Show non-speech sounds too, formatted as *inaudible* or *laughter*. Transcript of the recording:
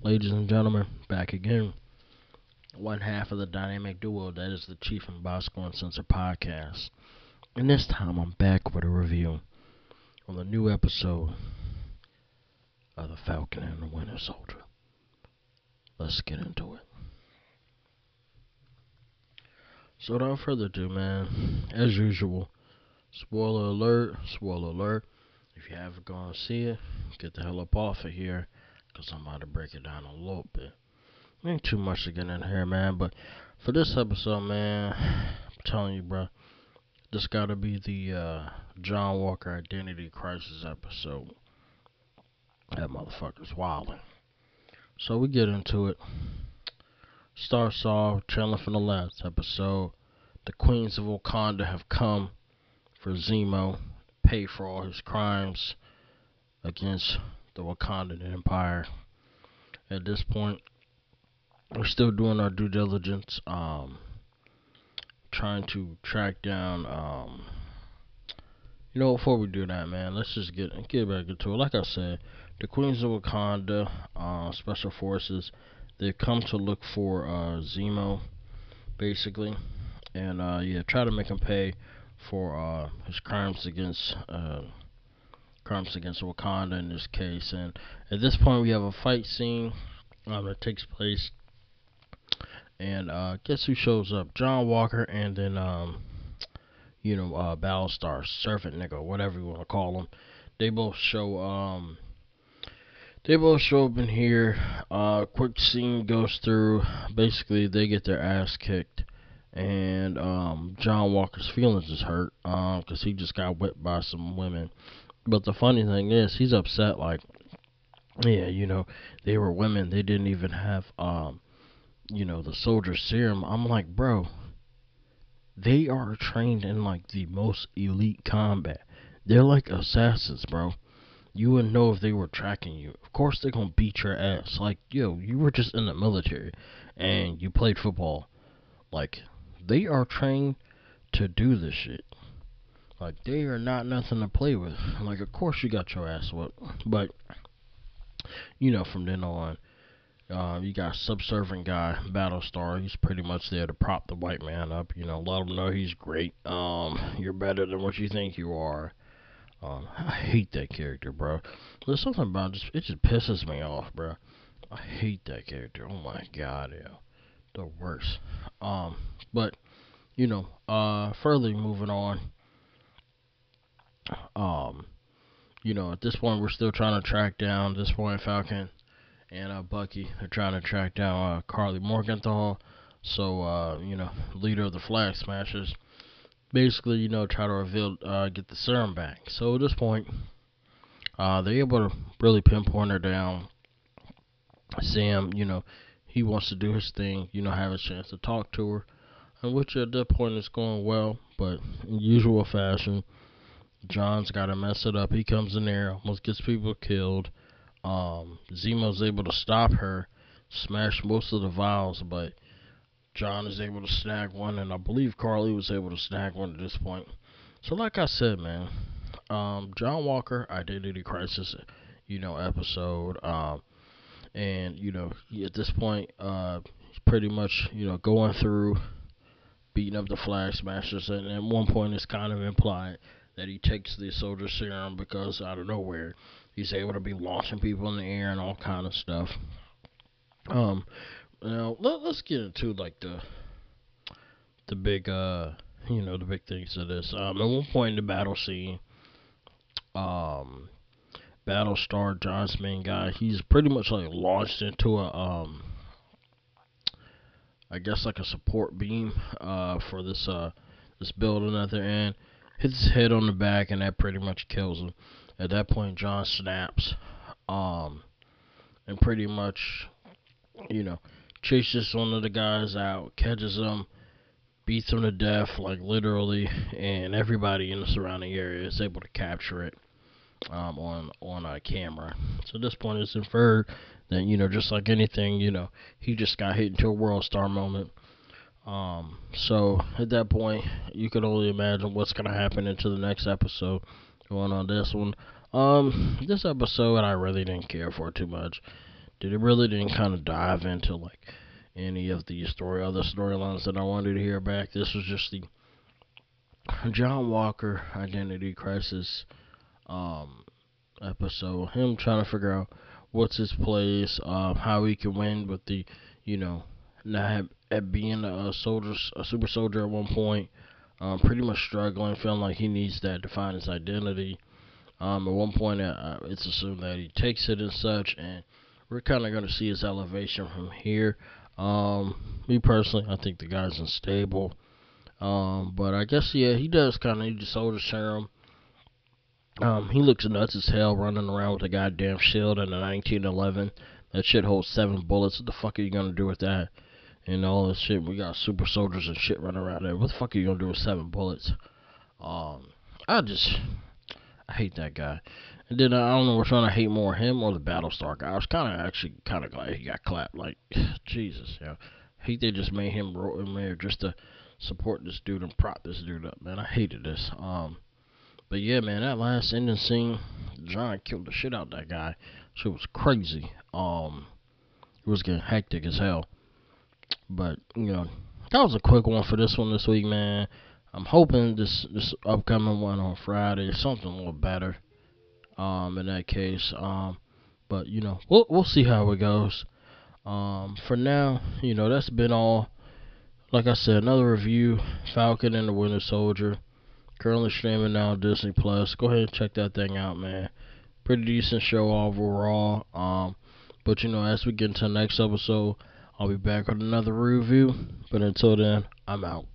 ladies and gentlemen, back again. One half of the dynamic duo that is the Chief and Bosco Uncensored podcast. And this time I'm back with a review on the new episode of The Falcon and the Winter Soldier. Let's get into it. So without further ado, man, as usual, spoiler alert, spoiler alert. If you haven't gone see it, get the hell up off of here, because I'm about to break it down a little bit. Ain't too much to get in here, man, but for this episode, man, *sighs* I'm telling you, bro, this gotta be the uh, John Walker Identity Crisis episode. That motherfucker's wildin'. So we get into it. Starts off trailing from the last episode. The queens of Wakanda have come for Zemo pay for all his crimes against the Wakandan Empire. At this point, we're still doing our due diligence, um, trying to track down. Um, you know, before we do that, man, let's just get get back into it. Like I said, the Queens of Wakanda, uh, Special Forces, they've come to look for uh, Zemo, basically, and uh, yeah, try to make him pay for uh, his crimes against uh, crimes against Wakanda in this case. And at this point, we have a fight scene um, that takes place. And uh, guess who shows up? John Walker, and then um, you know uh, Battlestar Servant nigga, whatever you want to call him. They both show um. They both show up in here. Uh, quick scene goes through. Basically, they get their ass kicked and um, John Walker's feelings is hurt because um, he just got whipped by some women. But the funny thing is, he's upset. Like, yeah, you know, they were women. They didn't even have, um, you know, the soldier serum. I'm like, bro, they are trained in like the most elite combat. They're like assassins, bro. You wouldn't know if they were tracking you. Of course, they're gonna beat your ass. Like, yo, you were just in the military and you played football. Like, they are trained to do this shit. Like they are not nothing to play with. Like of course you got your ass whooped, but you know from then on, uh, you got subservient guy Battlestar. He's pretty much there to prop the white man up. You know, let him know he's great. Um, you're better than what you think you are. Um, I hate that character, bro. There's something about it, just it just pisses me off, bro. I hate that character. Oh my god, yeah the worst. Um, but you know, uh, further moving on. Um, you know, at this point we're still trying to track down this point Falcon and uh, Bucky. They're trying to track down uh, Karli Morgenthau. So uh, you know, leader of the Flag Smashers. Basically, you know, try to reveal, uh, get the serum back. So at this point, uh, they're able to really pinpoint her down. Sam, you know, he wants to do his thing, you know, have a chance to talk to her. And which at that point is going well, but in usual fashion, John's got to mess it up. He comes in there, almost gets people killed. Um, Zemo's able to stop her, smash most of the vials, but John is able to snag one, and I believe Karli was able to snag one at this point. So, like I said, man, um, John Walker Identity Crisis, you know, episode. Um, and you know at this point uh pretty much you know going through beating up the flag smashers and at one point it's kind of implied that he takes the soldier serum because out of nowhere he's able to be launching people in the air and all kind of stuff. Um now let, let's get into like the the big uh you know the big things of this. Um at one point in the battle scene um Battlestar John's main guy, he's pretty much like launched into a um I guess like a support beam uh for this uh this building at their end. Hits his head on the back and that pretty much kills him. At that point John snaps. Um and pretty much you know, chases one of the guys out, catches him, beats him to death, like literally, and everybody in the surrounding area is able to capture it um, on on a camera. So at this point, it's inferred that you know, just like anything, you know, he just got hit into a world star moment. Um, so at that point, you can only imagine what's gonna happen into the next episode. Going on this one, um, this episode I really didn't care for too much. Did it really didn't kind of dive into like any of the story, other storylines that I wanted to hear back. This was just the John Walker identity crisis um, episode. Him trying to figure out what's his place, um, how he can win with the, you know, not at being a soldier, a super soldier at one point. Um, pretty much struggling, feeling like he needs that to find his identity. Um, at one point, uh, it's assumed that he takes it and such, and we're kind of going to see his elevation from here. Um, me personally, I think the guy's unstable. Um, but I guess yeah, he does kind of need the soldier serum. Um, he looks nuts as hell running around with a goddamn shield in a 1911. That shit holds seven bullets. What the fuck are you gonna do with that? And all this shit. We got super soldiers and shit running around there. What the fuck are you gonna do with seven bullets? Um, I just, I hate that guy. And then I don't know which one I hate more, him or the Battlestar guy. I was kind of actually kind of glad he got clapped. Like, *sighs* Jesus, yeah. Hate they just made him in there just to support this dude and prop this dude up, man. I hated this. Um, but yeah, man, that last ending scene, John killed the shit out that guy. Shit was crazy. Um, it was getting hectic as hell. But you know, that was a quick one for this one this week, man. I'm hoping this this upcoming one on Friday is something a little better. Um, in that case, um, but you know, we'll we'll see how it goes. Um, for now, you know, that's been all like I said, another review Falcon and the Winter Soldier. Currently streaming now Disney Plus. Go ahead and check that thing out, man. Pretty decent show overall. Um, but you know, as we get into the next episode, I'll be back with another review. But until then, I'm out.